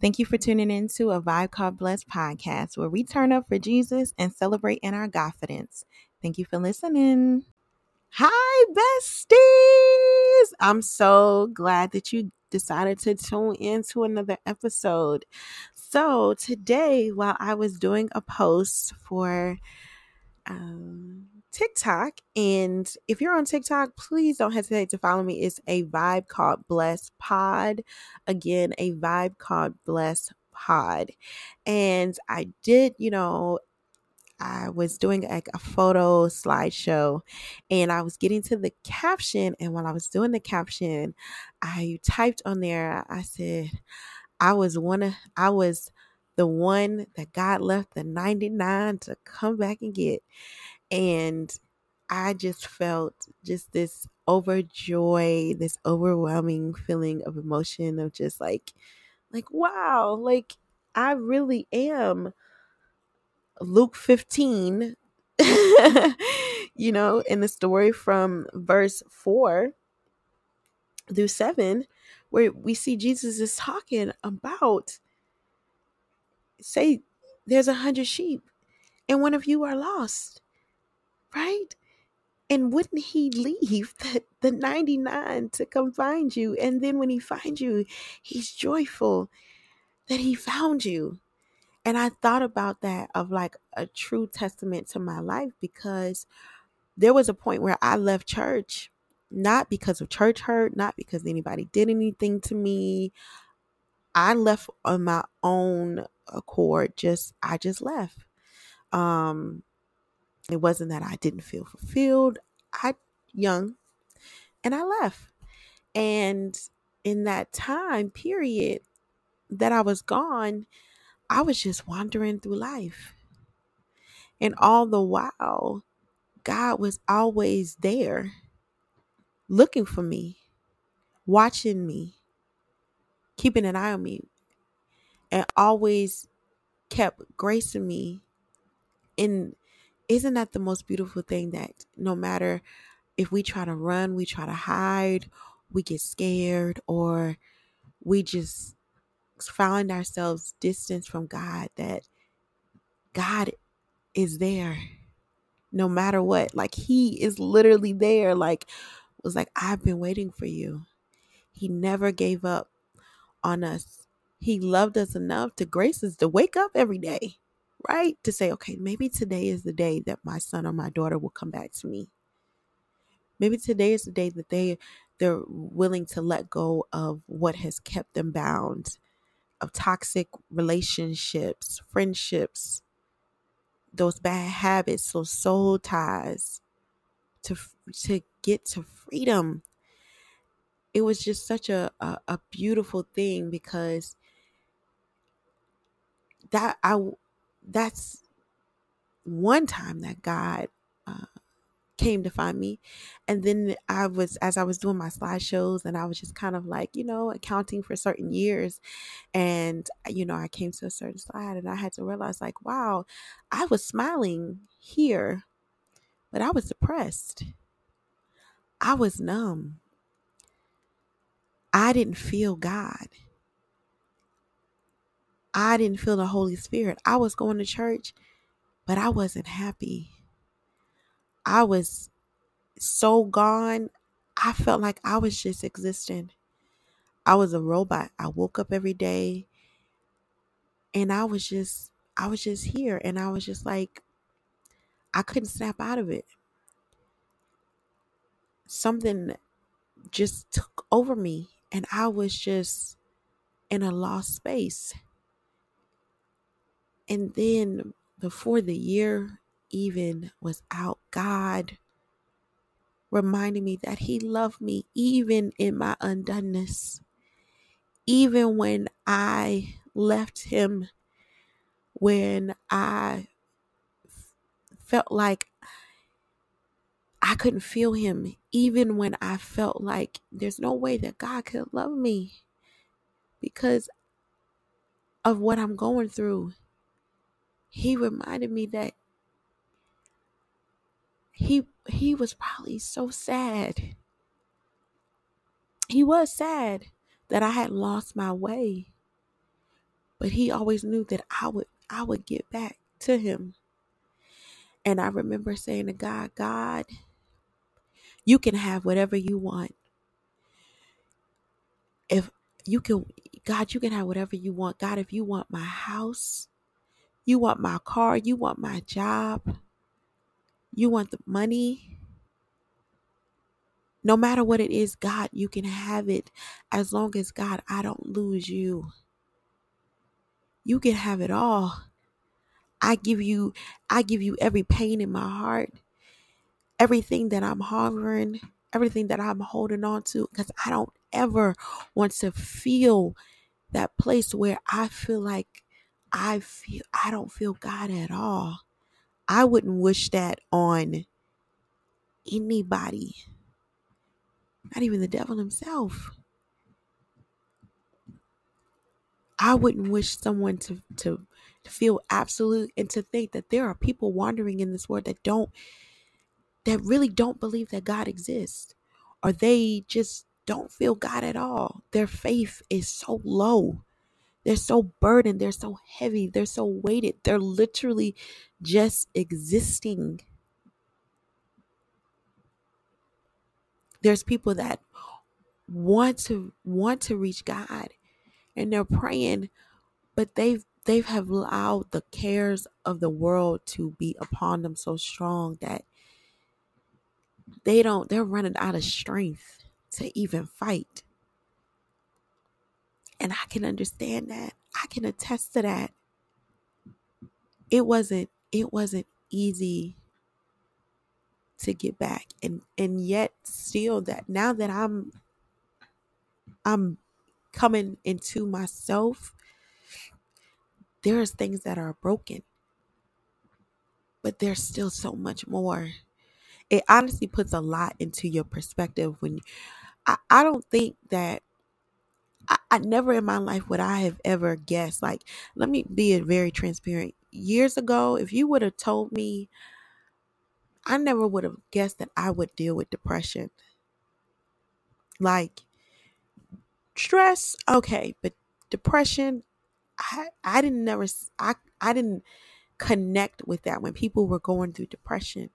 Thank you for tuning in to a Vibe Called Blessed podcast where we turn up for Jesus and celebrate in our confidence. Thank you for listening. Hi, besties. I'm so glad that you decided to tune in to another episode. So, today, while I was doing a post for um, TikTok. And if you're on TikTok, please don't hesitate to follow me. It's a vibe called Bless Pod. Again, a vibe called Bless Pod. And I did, you know, I was doing like a photo slideshow and I was getting to the caption. And while I was doing the caption, I typed on there, I said, I was one of, I was the one that God left the 99 to come back and get. And I just felt just this overjoy, this overwhelming feeling of emotion of just like, like, wow, like I really am Luke 15, you know, in the story from verse 4 through 7, where we see Jesus is talking about, say, there's a hundred sheep and one of you are lost right? And wouldn't he leave the, the 99 to come find you? And then when he finds you, he's joyful that he found you. And I thought about that of like a true testament to my life because there was a point where I left church, not because of church hurt, not because anybody did anything to me. I left on my own accord. Just I just left. Um it wasn't that I didn't feel fulfilled. I young and I left. And in that time period that I was gone, I was just wandering through life. And all the while, God was always there, looking for me, watching me, keeping an eye on me, and always kept gracing me in isn't that the most beautiful thing that no matter if we try to run, we try to hide, we get scared, or we just find ourselves distance from God, that God is there no matter what. Like He is literally there. Like, was like, I've been waiting for you. He never gave up on us. He loved us enough to grace us to wake up every day right? To say, okay, maybe today is the day that my son or my daughter will come back to me. Maybe today is the day that they they're willing to let go of what has kept them bound, of toxic relationships, friendships, those bad habits, those soul ties, to to get to freedom. It was just such a, a, a beautiful thing because that I that's one time that God uh, came to find me. And then I was, as I was doing my slideshows, and I was just kind of like, you know, accounting for certain years. And, you know, I came to a certain slide and I had to realize, like, wow, I was smiling here, but I was depressed. I was numb. I didn't feel God. I didn't feel the Holy Spirit. I was going to church, but I wasn't happy. I was so gone. I felt like I was just existing. I was a robot. I woke up every day and I was just I was just here and I was just like I couldn't snap out of it. Something just took over me and I was just in a lost space. And then before the year even was out, God reminded me that He loved me even in my undoneness, even when I left Him, when I felt like I couldn't feel Him, even when I felt like there's no way that God could love me because of what I'm going through he reminded me that he he was probably so sad. He was sad that I had lost my way. But he always knew that I would I would get back to him. And I remember saying to God, God, you can have whatever you want. If you can God, you can have whatever you want. God, if you want my house, you want my car, you want my job, you want the money, no matter what it is, God, you can have it as long as, God, I don't lose you. You can have it all. I give you I give you every pain in my heart, everything that I'm harboring, everything that I'm holding on to cuz I don't ever want to feel that place where I feel like I feel I don't feel God at all. I wouldn't wish that on anybody. Not even the devil himself. I wouldn't wish someone to to to feel absolute and to think that there are people wandering in this world that don't that really don't believe that God exists or they just don't feel God at all. Their faith is so low. They're so burdened, they're so heavy, they're so weighted. They're literally just existing. There's people that want to want to reach God and they're praying but they've they've have allowed the cares of the world to be upon them so strong that they don't they're running out of strength to even fight and i can understand that. I can attest to that. It wasn't it wasn't easy to get back and and yet still that now that i'm i'm coming into myself there's things that are broken. But there's still so much more. It honestly puts a lot into your perspective when I, I don't think that I, I never in my life would I have ever guessed. Like, let me be very transparent. Years ago, if you would have told me, I never would have guessed that I would deal with depression. Like, stress, okay, but depression, I I didn't never I I didn't connect with that when people were going through depression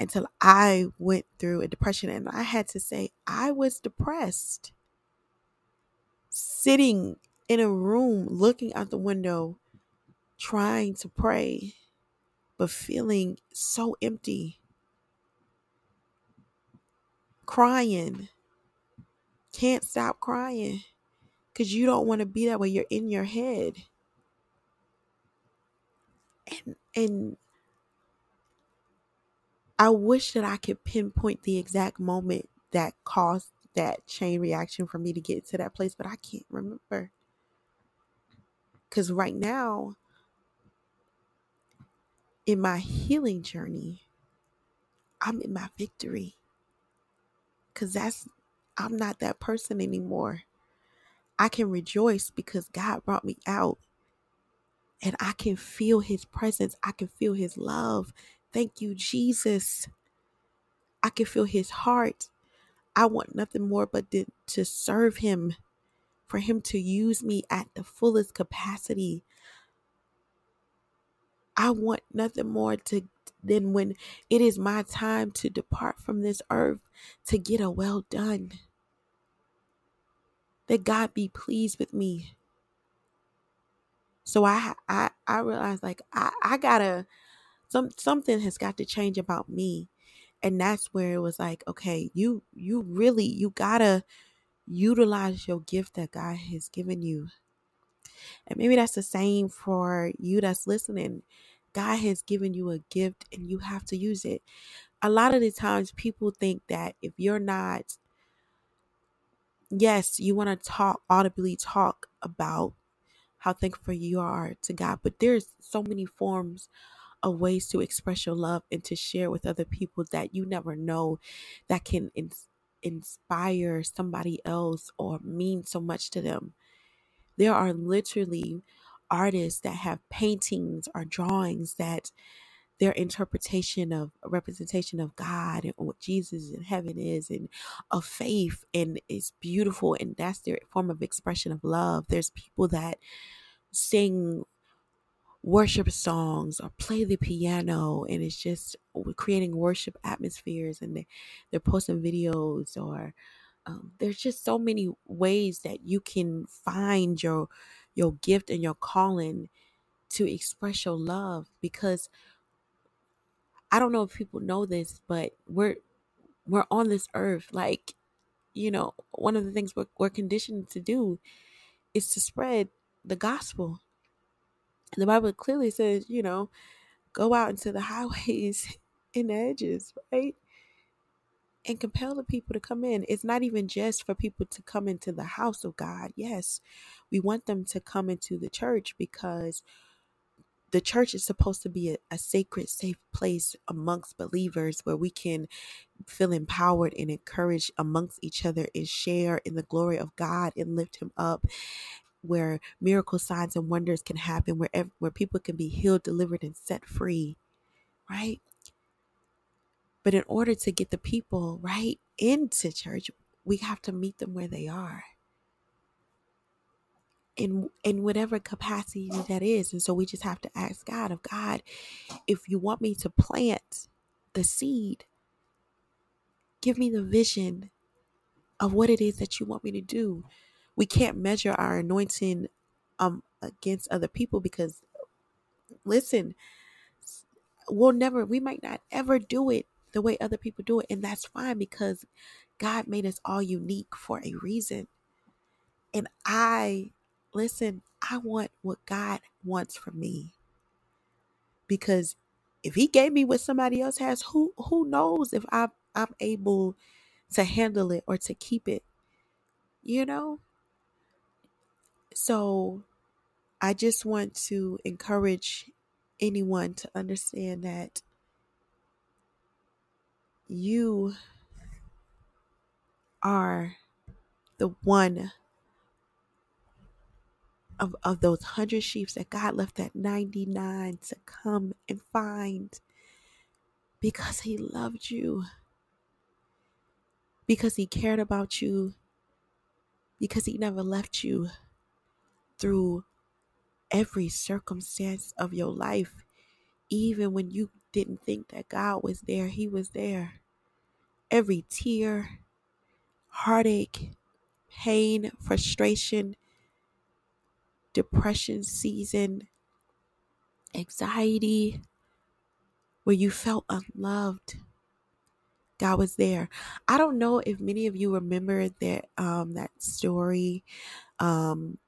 until I went through a depression and I had to say I was depressed. Sitting in a room looking out the window trying to pray but feeling so empty. Crying. Can't stop crying cuz you don't want to be that way you're in your head. And and I wish that I could pinpoint the exact moment that caused that chain reaction for me to get to that place, but I can't remember. Because right now, in my healing journey, I'm in my victory. Because that's, I'm not that person anymore. I can rejoice because God brought me out. And I can feel his presence. I can feel his love. Thank you, Jesus. I can feel his heart. I want nothing more but to, to serve him, for him to use me at the fullest capacity. I want nothing more to than when it is my time to depart from this earth to get a well done. That God be pleased with me. So I I I realized like I I gotta some something has got to change about me and that's where it was like okay you you really you gotta utilize your gift that god has given you. And maybe that's the same for you that's listening. God has given you a gift and you have to use it. A lot of the times people think that if you're not yes you want to talk audibly talk about how thankful you are to god but there's so many forms of ways to express your love and to share with other people that you never know that can ins- inspire somebody else or mean so much to them. There are literally artists that have paintings or drawings that their interpretation of a representation of God and what Jesus in heaven is and of faith and it's beautiful and that's their form of expression of love. There's people that sing worship songs or play the piano and it's just creating worship atmospheres and they, they're posting videos or um, there's just so many ways that you can find your your gift and your calling to express your love because I don't know if people know this but we're we're on this earth like you know one of the things we're, we're conditioned to do is to spread the gospel the Bible clearly says, you know, go out into the highways and edges, right? And compel the people to come in. It's not even just for people to come into the house of God. Yes, we want them to come into the church because the church is supposed to be a, a, sacred, safe place amongst believers where we can feel empowered and encouraged amongst each other and share in the glory of God and lift Him up where miracle signs and wonders can happen, where where people can be healed, delivered, and set free, right? But in order to get the people right into church, we have to meet them where they are. In in whatever capacity that is. And so we just have to ask God of God, if you want me to plant the seed, give me the vision of what it is that you want me to do we can't measure our anointing um against other people because listen we'll never we might not ever do it the way other people do it and that's fine because God made us all unique for a reason. And I listen I want what God wants from me. Because if he gave me what somebody else has who who knows if I I'm able to handle it or to keep it you know so I just want to encourage anyone to understand that you are the one of, of those hundred sheep that God left that 99 to come and find because he loved you, because he cared about you, because he never left you through every circumstance of your life. Even when you didn't think that God was there, He was there. Every tear, heartache, pain, frustration, depression season, anxiety, where you felt unloved. God was there. I don't know if many of you remember that um, that story um,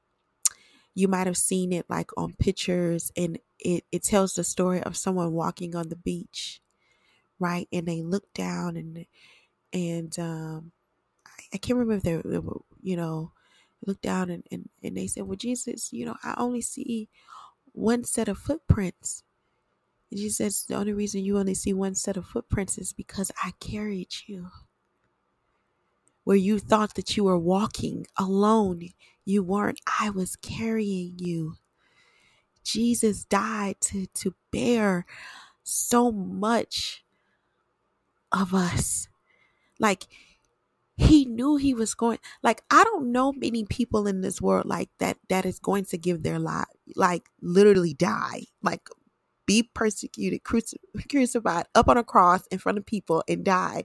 you might have seen it like on pictures and it, it tells the story of someone walking on the beach right and they look down and and um I, I can't remember if they, were you know look down and, and and they said well jesus you know i only see one set of footprints. And jesus says the only reason you only see one set of footprints is because i carried you where you thought that you were walking alone. You weren't. I was carrying you. Jesus died to, to bear so much of us. Like, he knew he was going like i don't know many people in this world like that that is going to give their life like literally die like be persecuted crucified up on a cross in front of people and die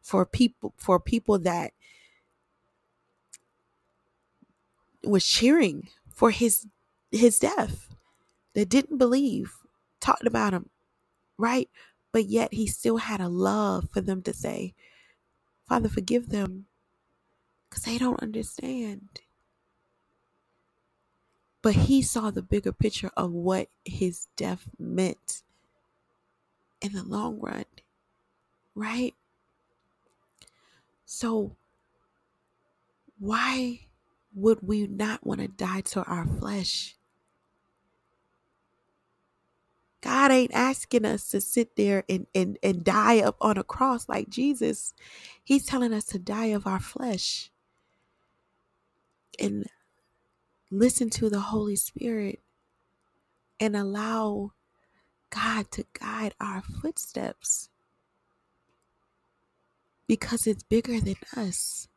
for people for people that was cheering for his his death that didn't believe talked about him right? But yet he still had a love for them to say father forgive them because they don't understand. But he saw the bigger picture of what his death meant in the long run right so why would we not want to die to our flesh? God ain't asking us to sit there and, and, and die up on a cross like Jesus. He's telling us to die of our flesh and listen to the Holy Spirit and allow God to guide our footsteps because it's bigger than us.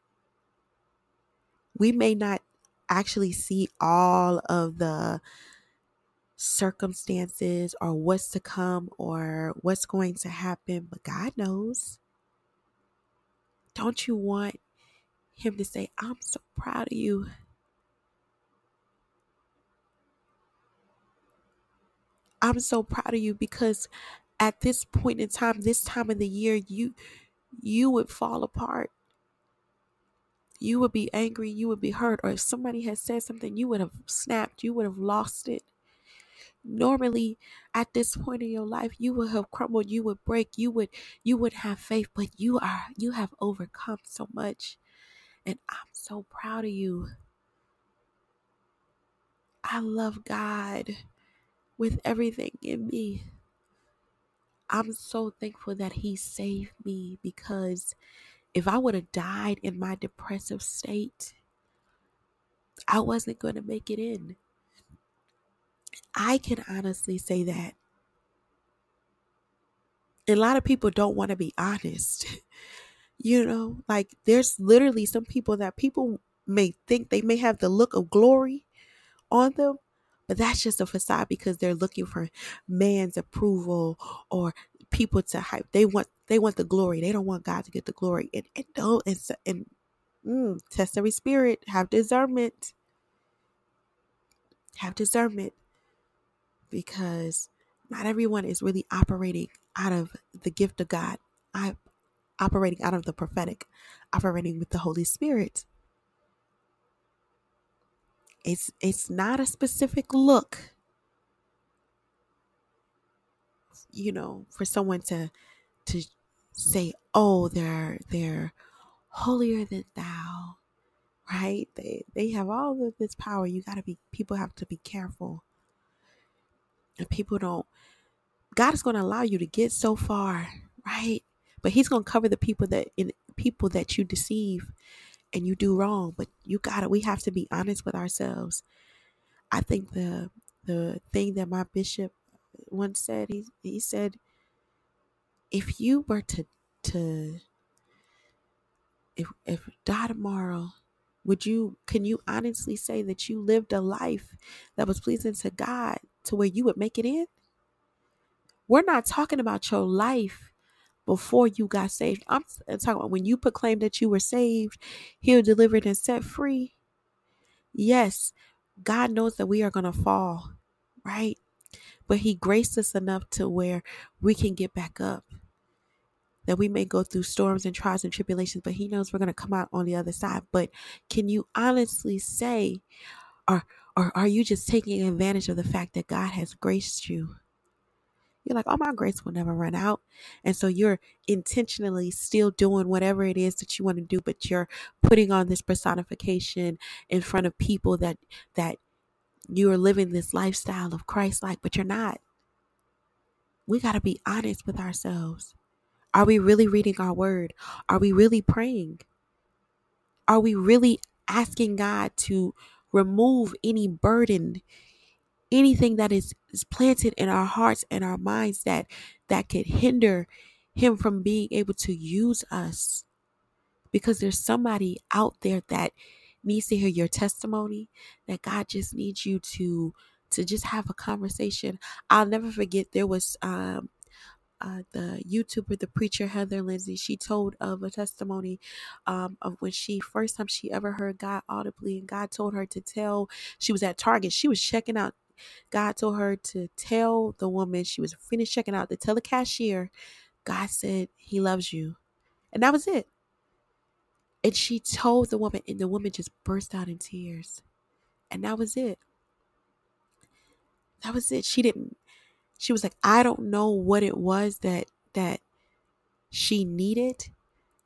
We may not actually see all of the circumstances or what's to come or what's going to happen, but God knows. Don't you want Him to say, I'm so proud of you? I'm so proud of you because at this point in time, this time of the year, you you would fall apart. You would be angry, you would be hurt, or if somebody had said something, you would have snapped, you would have lost it. Normally, at this point in your life, you would have crumbled, you would break, you would you would have faith, but you are you have overcome so much. And I'm so proud of you. I love God with everything in me. I'm so thankful that He saved me because if I would have died in my depressive state, I wasn't going to make it in. I can honestly say that. A lot of people don't want to be honest. you know, like there's literally some people that people may think they may have the look of glory on them, but that's just a facade because they're looking for man's approval or people to hype. They want they want the glory. They don't want God to get the glory. And and don't and, and mm, test every spirit. Have discernment. Have discernment because not everyone is really operating out of the gift of God. I operating out of the prophetic, operating with the Holy Spirit. It's it's not a specific look. You know, for someone to to say, "Oh, they're they're holier than thou." Right? They they have all of this power. You got to be people have to be careful. And people don't God is going to allow you to get so far, right? But he's going to cover the people that in people that you deceive and you do wrong, but you got to we have to be honest with ourselves. I think the the thing that my bishop once said he he said if you were to to if if die tomorrow would you can you honestly say that you lived a life that was pleasing to God to where you would make it in? We're not talking about your life before you got saved. I'm talking about when you proclaim that you were saved, healed, delivered, and set free. Yes, God knows that we are going to fall, right? But He graced us enough to where we can get back up. That we may go through storms and trials and tribulations, but He knows we're going to come out on the other side. But can you honestly say, or, or are you just taking advantage of the fact that God has graced you? You're like, oh, my grace will never run out. And so you're intentionally still doing whatever it is that you want to do, but you're putting on this personification in front of people that, that you are living this lifestyle of Christ like, but you're not. We got to be honest with ourselves. Are we really reading our word? Are we really praying? Are we really asking God to remove any burden, anything that is, is planted in our hearts and our minds that that could hinder him from being able to use us because there's somebody out there that needs to hear your testimony that god just needs you to to just have a conversation i'll never forget there was um uh, the YouTuber, the preacher Heather Lindsay, she told of a testimony um, of when she first time she ever heard God audibly, and God told her to tell. She was at Target. She was checking out God told her to tell the woman she was finished checking out to tell the cashier, God said he loves you. And that was it. And she told the woman, and the woman just burst out in tears. And that was it. That was it. She didn't, she was like, I don't know what it was that, that she needed.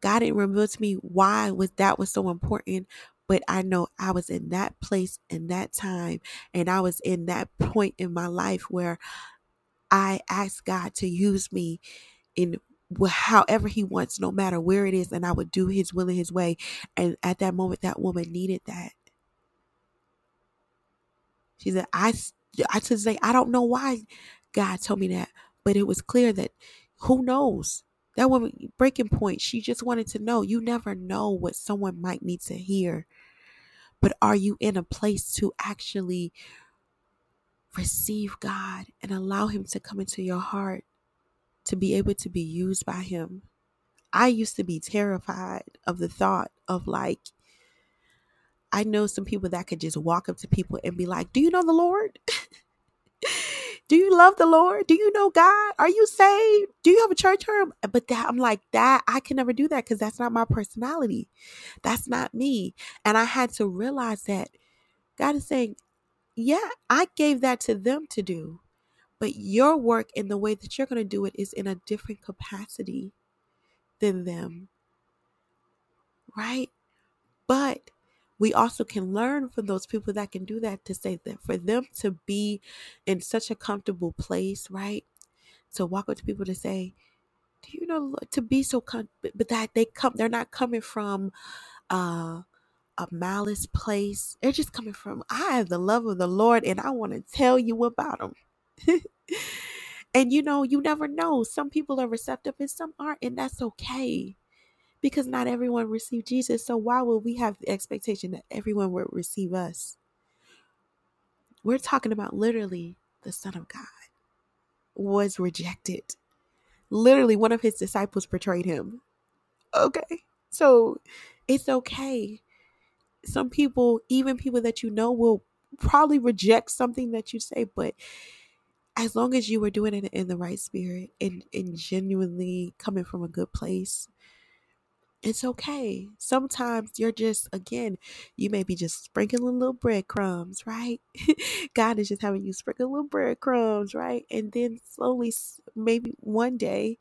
God didn't reveal to me why was that was so important, but I know I was in that place in that time, and I was in that point in my life where I asked God to use me in however He wants, no matter where it is, and I would do His will and His way. And at that moment, that woman needed that. She said, "I, I to say, I don't know why God told me that. But it was clear that who knows? That woman, breaking point, she just wanted to know. You never know what someone might need to hear. But are you in a place to actually receive God and allow Him to come into your heart to be able to be used by Him? I used to be terrified of the thought of like, I know some people that could just walk up to people and be like, Do you know the Lord? Do you love the Lord? Do you know God? Are you saved? Do you have a church home? But that I'm like, that I can never do that because that's not my personality. That's not me. And I had to realize that God is saying, Yeah, I gave that to them to do. But your work and the way that you're going to do it is in a different capacity than them. Right? But we also can learn from those people that can do that to say that for them to be in such a comfortable place, right? To walk up to people to say, do you know to be so com- but that they come they're not coming from uh a malice place. They're just coming from I have the love of the Lord and I want to tell you about them." and you know, you never know. Some people are receptive and some aren't, and that's okay because not everyone received Jesus. So why would we have the expectation that everyone would receive us? We're talking about literally the Son of God was rejected. Literally, one of his disciples betrayed him. Okay. So it's okay. Some people, even people that you know, will probably reject something that you say, but as long as you were doing it in the right spirit and, and genuinely coming from a good place, it's okay. Sometimes you're just, again, you may be just sprinkling little breadcrumbs, right? God is just having you sprinkle little breadcrumbs, right? And then slowly, maybe one day,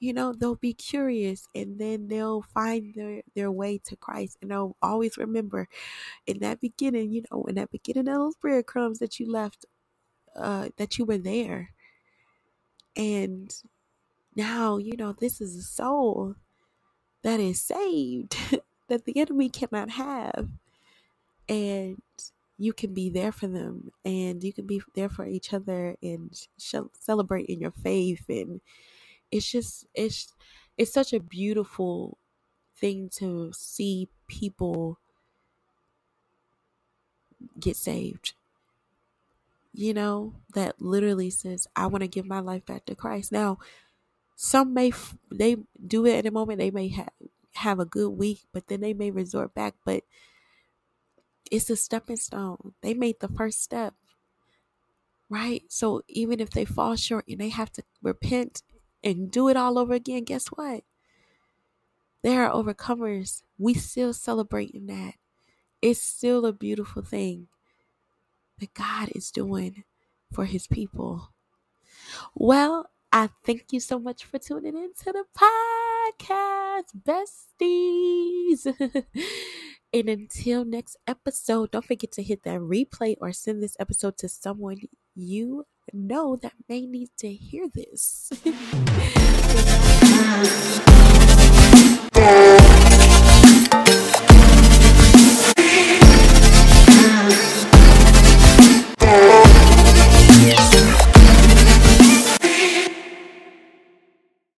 you know, they'll be curious and then they'll find their, their way to Christ. And they'll always remember in that beginning, you know, in that beginning of those breadcrumbs that you left, uh, that you were there. And now, you know, this is a soul that is saved that the enemy cannot have. And you can be there for them and you can be there for each other and celebrate in your faith. And it's just it's it's such a beautiful thing to see people get saved. You know that literally says i want to give my life back to christ. Now some may they do it at a moment they may have have a good week but then they may resort back but it's a stepping stone. They made the first step right? So even if they fall short and they have to repent and do it all over again guess what? They are overcomers. We still celebrating that. It's still a beautiful thing that god is doing for his people. Well I thank you so much for tuning in to the podcast, besties. and until next episode, don't forget to hit that replay or send this episode to someone you know that may need to hear this.